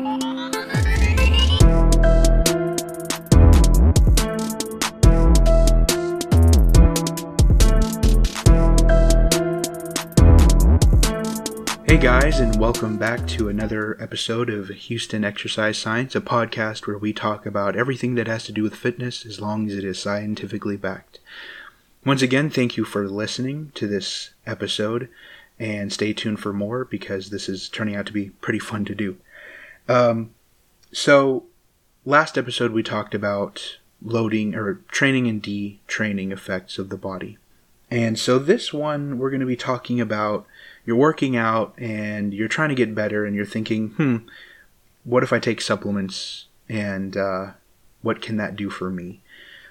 Hey guys, and welcome back to another episode of Houston Exercise Science, a podcast where we talk about everything that has to do with fitness as long as it is scientifically backed. Once again, thank you for listening to this episode, and stay tuned for more because this is turning out to be pretty fun to do. Um, so, last episode we talked about loading or training and detraining effects of the body. And so, this one we're going to be talking about you're working out and you're trying to get better and you're thinking, hmm, what if I take supplements and uh, what can that do for me?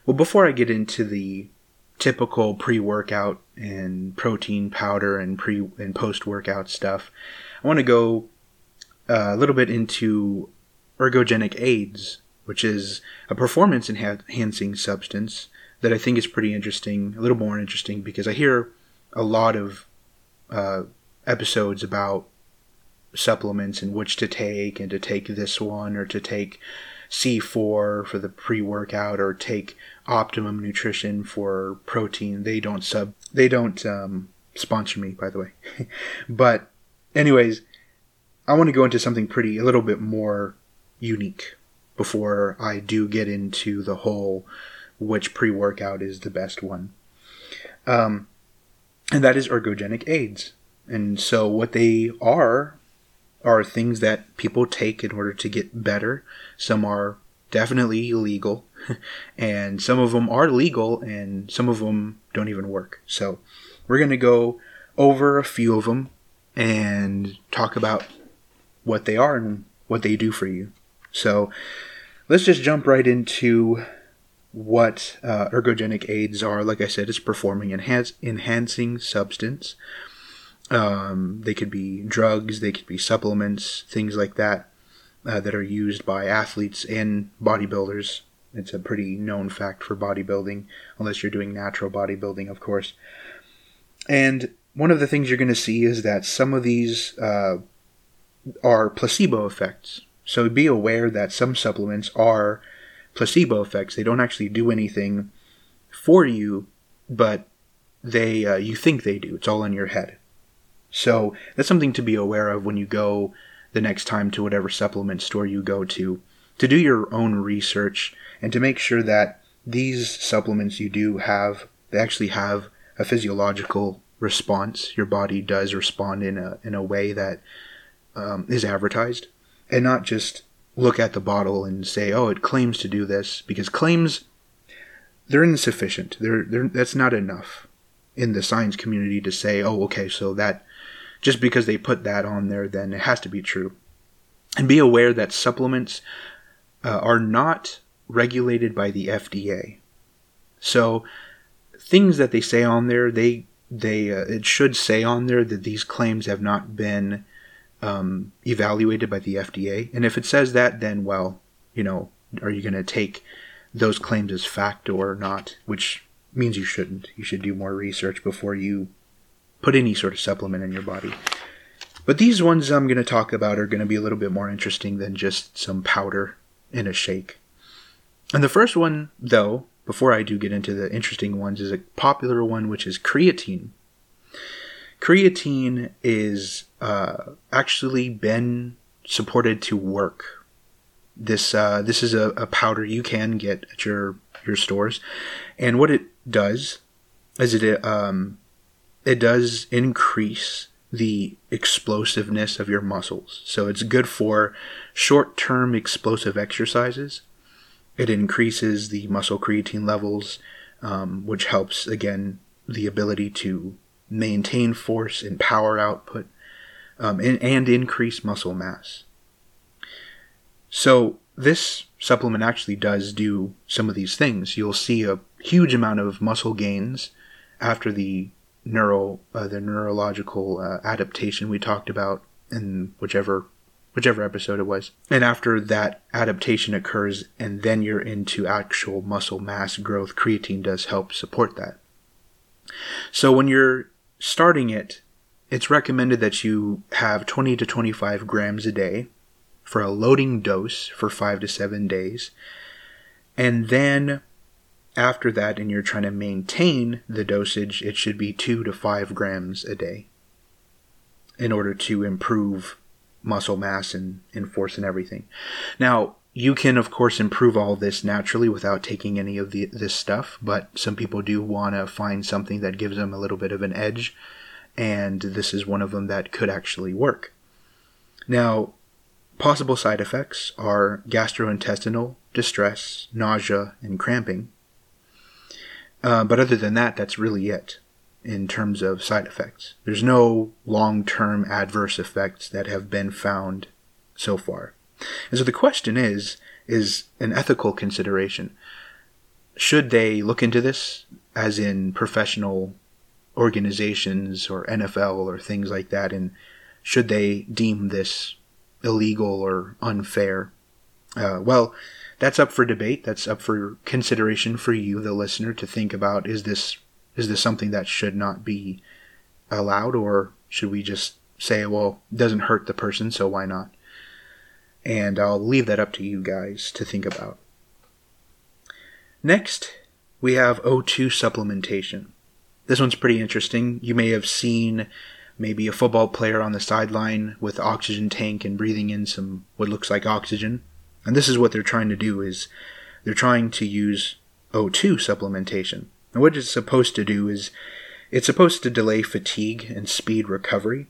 Well, before I get into the typical pre-workout and protein powder and pre and post-workout stuff, I want to go uh, a little bit into ergogenic aids, which is a performance enhancing substance that I think is pretty interesting, a little more interesting because I hear a lot of uh, episodes about supplements and which to take and to take this one or to take C4 for the pre-workout or take optimum nutrition for protein. They don't sub they don't um, sponsor me by the way. but anyways, I want to go into something pretty a little bit more unique before I do get into the whole which pre-workout is the best one. Um, and that is ergogenic aids. And so what they are are things that people take in order to get better. Some are definitely illegal, and some of them are legal, and some of them don't even work. So we're going to go over a few of them and talk about what they are and what they do for you. So let's just jump right into what uh, ergogenic aids are. Like I said, it's performing enhance, enhancing substance. Um, they could be drugs, they could be supplements, things like that uh, that are used by athletes and bodybuilders. It's a pretty known fact for bodybuilding, unless you're doing natural bodybuilding, of course. And one of the things you're going to see is that some of these uh, are placebo effects. So be aware that some supplements are placebo effects. They don't actually do anything for you, but they uh, you think they do. It's all in your head. So that's something to be aware of when you go the next time to whatever supplement store you go to, to do your own research and to make sure that these supplements you do have, they actually have a physiological response. Your body does respond in a, in a way that um, is advertised and not just look at the bottle and say, oh, it claims to do this because claims, they're insufficient. They're, they're, that's not enough in the science community to say, oh, okay, so that just because they put that on there, then it has to be true. And be aware that supplements uh, are not regulated by the FDA. So things that they say on there, they they uh, it should say on there that these claims have not been um, evaluated by the FDA. And if it says that, then well, you know, are you going to take those claims as fact or not? Which means you shouldn't. You should do more research before you put any sort of supplement in your body. But these ones I'm going to talk about are going to be a little bit more interesting than just some powder in a shake. And the first one, though, before I do get into the interesting ones, is a popular one, which is creatine. Creatine is uh, actually been supported to work. This uh, this is a, a powder you can get at your your stores, and what it does is it um, it does increase the explosiveness of your muscles. So it's good for short term explosive exercises. It increases the muscle creatine levels, um, which helps, again, the ability to maintain force and power output um, and, and increase muscle mass. So this supplement actually does do some of these things. You'll see a huge amount of muscle gains after the neural uh, the neurological uh, adaptation we talked about in whichever whichever episode it was. And after that adaptation occurs and then you're into actual muscle mass growth, creatine does help support that. So when you're starting it, it's recommended that you have 20 to 25 grams a day for a loading dose for five to seven days. And then after that, and you're trying to maintain the dosage, it should be two to five grams a day in order to improve muscle mass and, and force and everything. Now, you can of course improve all this naturally without taking any of the this stuff, but some people do want to find something that gives them a little bit of an edge, and this is one of them that could actually work. Now, possible side effects are gastrointestinal distress, nausea, and cramping. Uh, but other than that, that's really it in terms of side effects. There's no long term adverse effects that have been found so far. And so the question is is an ethical consideration. Should they look into this, as in professional organizations or NFL or things like that, and should they deem this illegal or unfair? Uh, well, that's up for debate. That's up for consideration for you, the listener, to think about. Is this is this something that should not be allowed, or should we just say, well, it doesn't hurt the person, so why not? And I'll leave that up to you guys to think about. Next, we have O2 supplementation. This one's pretty interesting. You may have seen maybe a football player on the sideline with oxygen tank and breathing in some what looks like oxygen. And this is what they're trying to do is they're trying to use O2 supplementation. And what it's supposed to do is it's supposed to delay fatigue and speed recovery.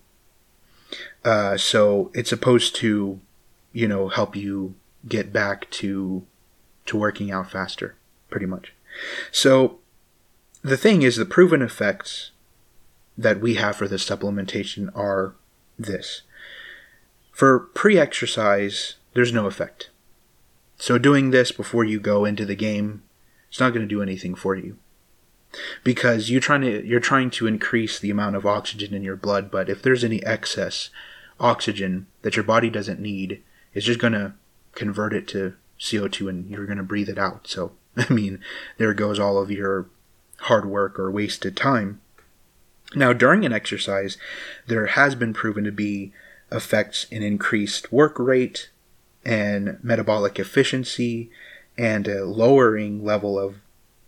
Uh, so it's supposed to, you know, help you get back to to working out faster, pretty much. So the thing is, the proven effects that we have for this supplementation are this. For pre-exercise, there's no effect. So doing this before you go into the game, it's not going to do anything for you. Because you're trying to you're trying to increase the amount of oxygen in your blood, but if there's any excess oxygen that your body doesn't need, it's just going to convert it to CO2 and you're going to breathe it out. So, I mean, there goes all of your hard work or wasted time. Now, during an exercise, there has been proven to be effects in increased work rate, and metabolic efficiency and a lowering level of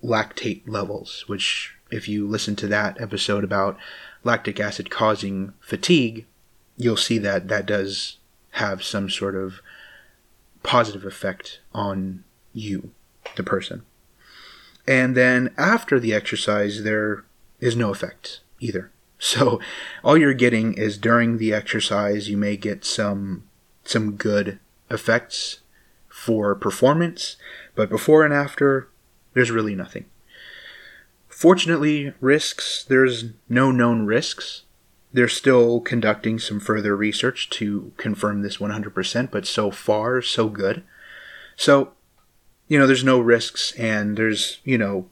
lactate levels, which, if you listen to that episode about lactic acid causing fatigue, you'll see that that does have some sort of positive effect on you, the person. And then after the exercise, there is no effect either. So all you're getting is during the exercise, you may get some some good effects for performance, but before and after, there's really nothing. Fortunately, risks, there's no known risks. They're still conducting some further research to confirm this 100%, but so far, so good. So, you know, there's no risks, and there's, you know,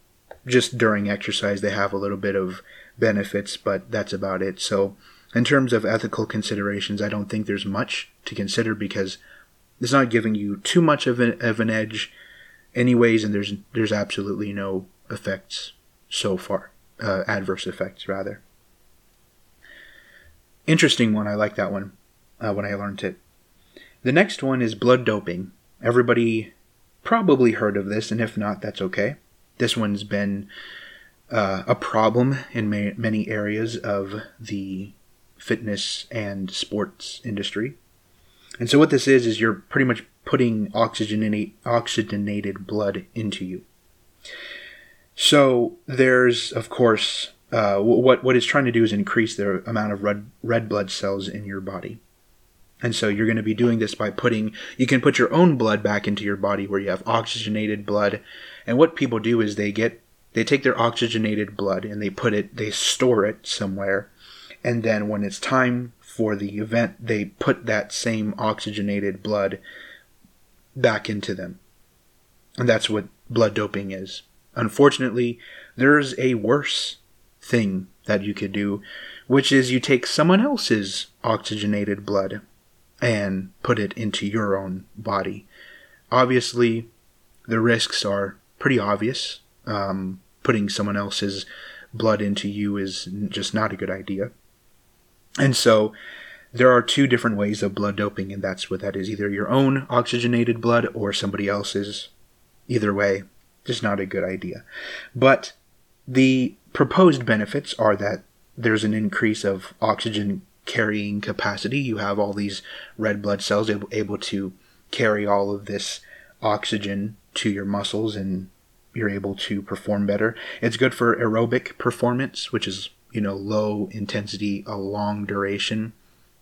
just during exercise, they have a little bit of benefits, but that's about it. So, in terms of ethical considerations, I don't think there's much to consider because it's not giving you too much of an, of an edge anyways and there's there's absolutely no effects so far uh, adverse effects rather. Interesting one. I like that one uh, when i learned it. The next one is blood doping. Everybody probably heard of this and if not that's okay this one's been uh, a problem in ma- many areas of the fitness and sports industry and so what this is is you're pretty much putting oxygenated oxygenated blood into you. So there's of course uh, what what it's trying to do is increase the amount of red red blood cells in your body. And so you're going to be doing this by putting you can put your own blood back into your body where you have oxygenated blood. And what people do is they get they take their oxygenated blood and they put it they store it somewhere. And then when it's time for the event, they put that same oxygenated blood back into them. And that's what blood doping is. Unfortunately, there's a worse thing that you could do, which is you take someone else's oxygenated blood and put it into your own body. Obviously, the risks are pretty obvious. Um, putting someone else's blood into you is just not a good idea. And so there are two different ways of blood doping, and that's what that is either your own oxygenated blood or somebody else's. Either way, just not a good idea. But the proposed benefits are that there's an increase of oxygen carrying capacity. You have all these red blood cells able, able to carry all of this oxygen to your muscles and you're able to perform better. It's good for aerobic performance, which is, you know, low intensity, a long duration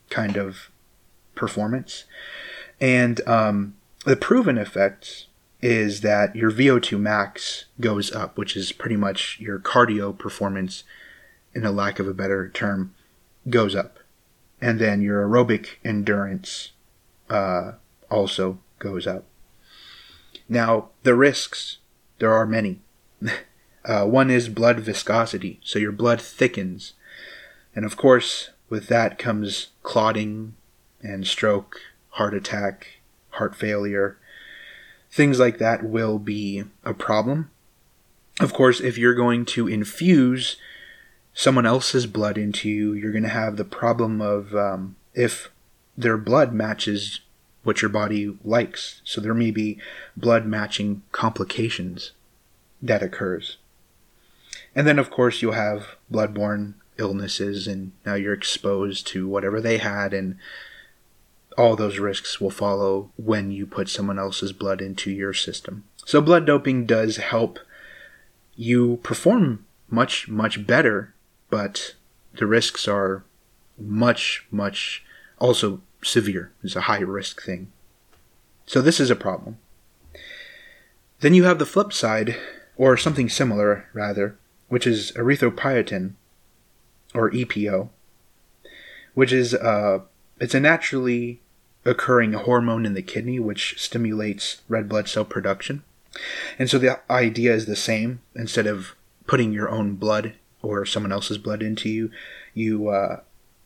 kind of performance. And um, the proven effect is that your VO2 max goes up, which is pretty much your cardio performance, in a lack of a better term, goes up. And then your aerobic endurance uh, also goes up. Now, the risks, there are many. uh, one is blood viscosity, so your blood thickens. And of course, with that comes clotting and stroke, heart attack, heart failure. Things like that will be a problem. Of course, if you're going to infuse someone else's blood into you, you're going to have the problem of um, if their blood matches what your body likes. So there may be blood matching complications that occurs. And then, of course, you'll have bloodborne illnesses and now you're exposed to whatever they had and all those risks will follow when you put someone else's blood into your system. So blood doping does help you perform much much better, but the risks are much much also severe. It's a high risk thing. So this is a problem. Then you have the flip side or something similar rather, which is erythropoietin or EPO, which is uh, it's a naturally occurring hormone in the kidney which stimulates red blood cell production. And so the idea is the same. Instead of putting your own blood or someone else's blood into you, you uh,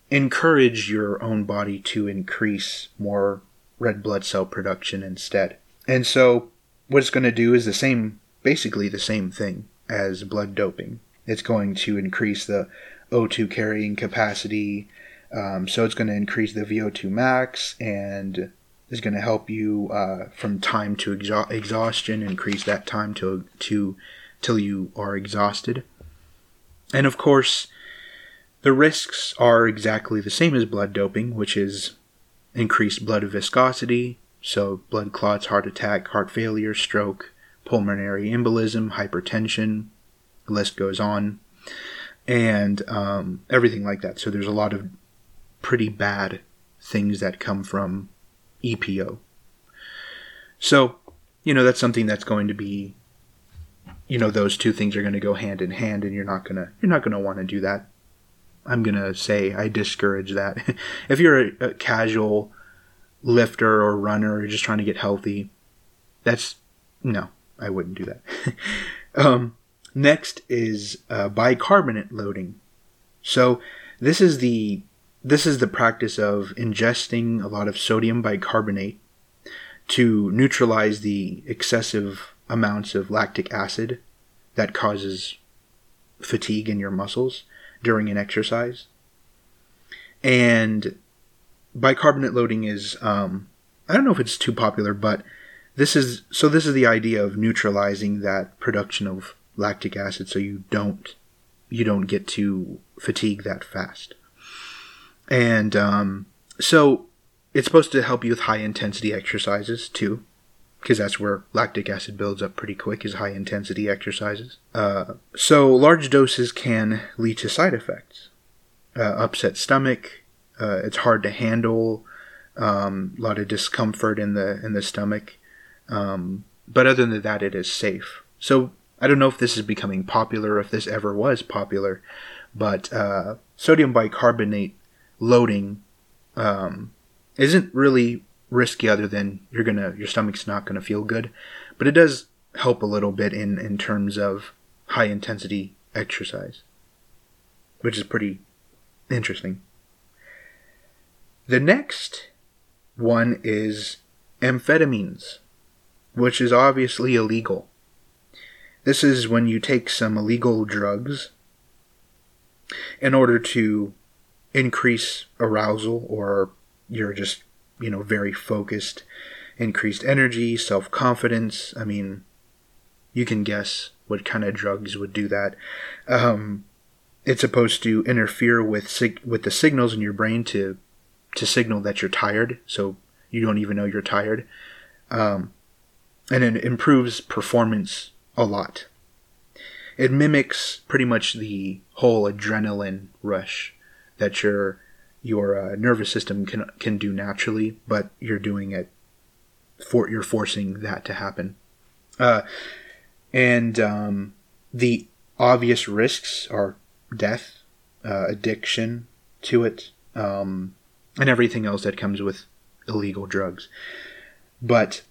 encourage your own body to increase more red blood cell production instead. And so what it's going to do is the same, basically the same thing as blood doping. It's going to increase the O2 carrying capacity. Um, so it's going to increase the VO2 max and is going to help you uh, from time to exha- exhaustion, increase that time to to till you are exhausted. And of course, the risks are exactly the same as blood doping, which is increased blood viscosity, so blood clots, heart attack, heart failure, stroke, pulmonary embolism, hypertension, the list goes on and um, everything like that. So there's a lot of pretty bad things that come from EPO. So, you know, that's something that's going to be you know those two things are going to go hand in hand and you're not going to you're not going to want to do that. I'm going to say I discourage that. if you're a, a casual lifter or runner or just trying to get healthy, that's no, I wouldn't do that. um, Next is uh, bicarbonate loading. So this is the this is the practice of ingesting a lot of sodium bicarbonate to neutralize the excessive amounts of lactic acid that causes fatigue in your muscles during an exercise. And bicarbonate loading is um, I don't know if it's too popular, but this is so this is the idea of neutralizing that production of lactic acid so you don't you don't get to fatigue that fast. And um, so it's supposed to help you with high intensity exercises too, because that's where lactic acid builds up pretty quick is high intensity exercises. Uh, so large doses can lead to side effects, uh, upset stomach. Uh, it's hard to handle. Um, a lot of discomfort in the in the stomach. Um, but other than that, it is safe. So I don't know if this is becoming popular, if this ever was popular, but uh, sodium bicarbonate loading um, isn't really risky other than you're gonna your stomach's not gonna feel good, but it does help a little bit in in terms of high intensity exercise, which is pretty interesting. The next one is amphetamines, which is obviously illegal. This is when you take some illegal drugs in order to increase arousal or you're just, you know, very focused, increased energy, self confidence. I mean, you can guess what kind of drugs would do that. Um, it's supposed to interfere with sig- with the signals in your brain to to signal that you're tired, so you don't even know you're tired, um, and it improves performance a lot. It mimics pretty much the whole adrenaline rush that your your uh, nervous system can can do naturally, but you're doing it for you're forcing that to happen. Uh, and um, the obvious risks are death, uh, addiction to it, um, and everything else that comes with illegal drugs. But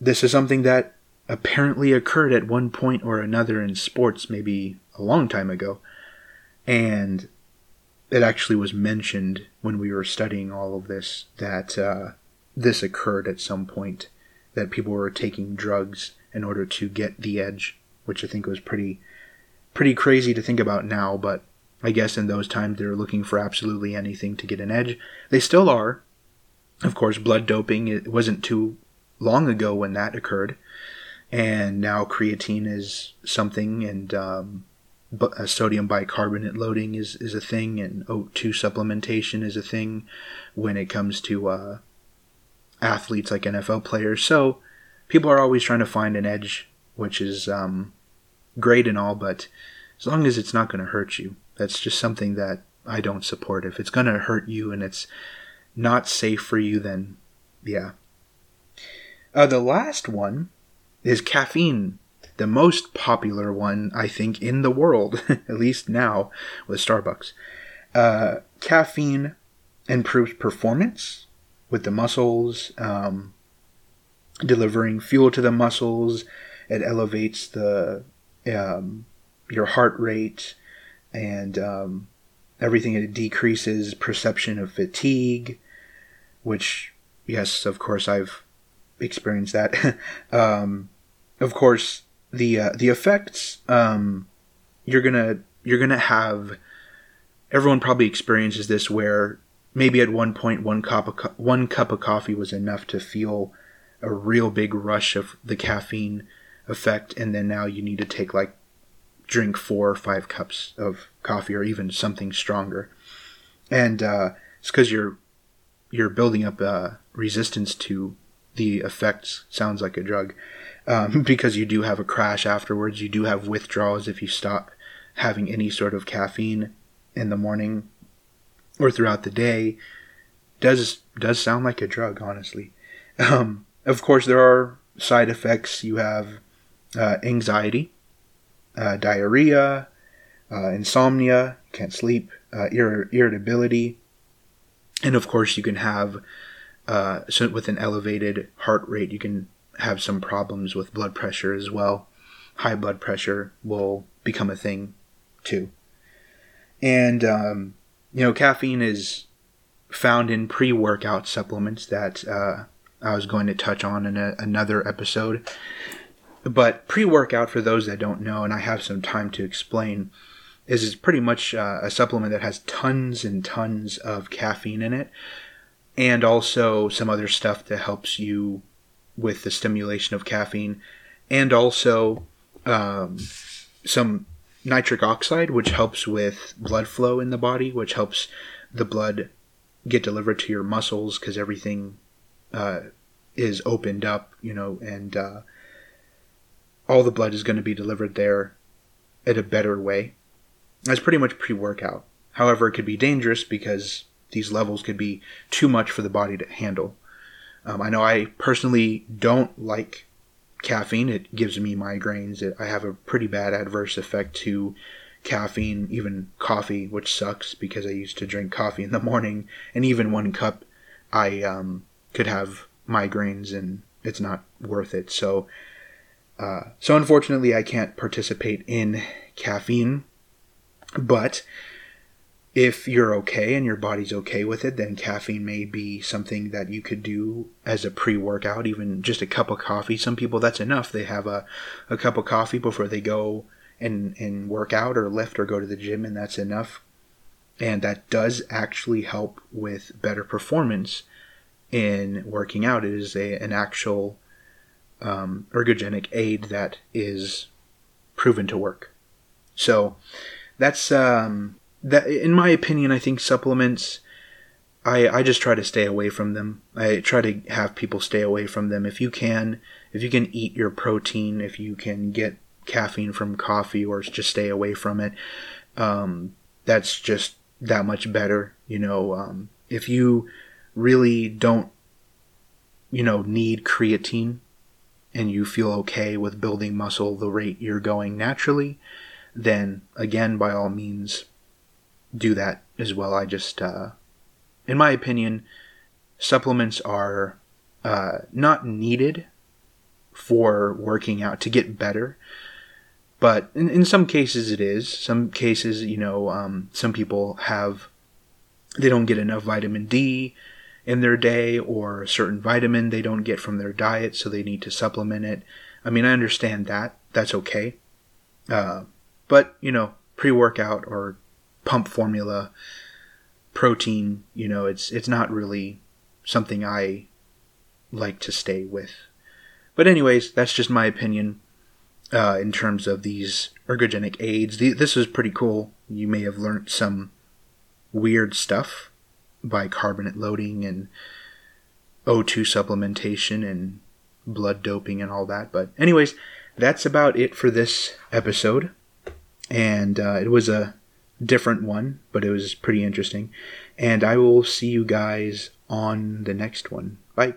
this is something that apparently occurred at one point or another in sports, maybe a long time ago. And it actually was mentioned when we were studying all of this that uh, this occurred at some point, that people were taking drugs in order to get the edge, which I think was pretty pretty crazy to think about now, but I guess in those times they were looking for absolutely anything to get an edge. They still are. Of course, blood doping, it wasn't too long ago when that occurred. And now creatine is something, and um, uh, sodium bicarbonate loading is, is a thing, and O2 supplementation is a thing when it comes to uh, athletes like NFL players. So people are always trying to find an edge, which is um, great and all, but as long as it's not going to hurt you, that's just something that I don't support. If it's going to hurt you and it's not safe for you, then yeah. Uh, the last one is caffeine, the most popular one, I think, in the world, at least now with Starbucks. Uh, caffeine improves performance with the muscles, um, delivering fuel to the muscles. It elevates the um, your heart rate and um, everything. It decreases perception of fatigue, which yes, of course, I've experienced that. um, of course, the uh, the effects um, you're gonna you're gonna have. Everyone probably experiences this where maybe at one point one cup of co- one cup of coffee was enough to feel a real big rush of the caffeine effect, and then now you need to take like drink four or five cups of coffee or even something stronger, and uh, it's because you're you're building up a resistance to the effects. Sounds like a drug, um, because you do have a crash afterwards. You do have withdrawals if you stop having any sort of caffeine in the morning or throughout the day. Does does sound like a drug, honestly. Um, of course, there are side effects. You have uh, anxiety, uh, diarrhea, uh, insomnia, can't sleep, uh, ir- irritability, and of course, you can have uh, so with an elevated heart rate, you can have some problems with blood pressure as well. High blood pressure will become a thing too. And um, you know, caffeine is found in pre-workout supplements that uh, I was going to touch on in a, another episode. But pre workout, for those that don't know, and I have some time to explain, is, is pretty much uh, a supplement that has tons and tons of caffeine in it, and also some other stuff that helps you with the stimulation of caffeine, and also um, some nitric oxide, which helps with blood flow in the body, which helps the blood get delivered to your muscles because everything uh, is opened up, you know, and uh, all the blood is going to be delivered there at a better way. That's pretty much pre workout. However, it could be dangerous because these levels could be too much for the body to handle. Um, I know I personally don't like caffeine. It gives me migraines. It, I have a pretty bad adverse effect to caffeine, even coffee, which sucks because I used to drink coffee in the morning, and even one cup, I um, could have migraines and it's not worth it. So, uh, so unfortunately, I can't participate in caffeine. But if you're okay and your body's okay with it, then caffeine may be something that you could do as a pre workout, even just a cup of coffee. Some people, that's enough. They have a, a cup of coffee before they go and, and work out or lift or go to the gym, and that's enough. and that does actually help with better performance in working out. It is a, an actual um, ergogenic aid that is proven to work. So that's um, that. In my opinion, I think supplements. I, I just try to stay away from them. I try to have people stay away from them. If you can, if you can eat your protein, if you can get caffeine from coffee or just stay away from it, um, that's just that much better. You know, um, if you really don't, you know, need creatine and you feel okay with building muscle the rate you're going naturally, then again, by all means, do that as well. I just, uh, in my opinion, supplements are uh, not needed for working out to get better. But in, in some cases, it is. Some cases, you know, um, some people have, they don't get enough vitamin D in their day or a certain vitamin they don't get from their diet, so they need to supplement it. I mean, I understand that. That's okay. Uh, but, you know, pre workout or pump formula protein, you know, it's it's not really something I like to stay with. But anyways, that's just my opinion uh, in terms of these ergogenic aids. The, this is pretty cool. You may have learned some weird stuff bicarbonate loading and O2 supplementation and blood doping and all that. But, anyways, that's about it for this episode. And uh, it was a different one, but it was pretty interesting. And I will see you guys on the next one. Bye.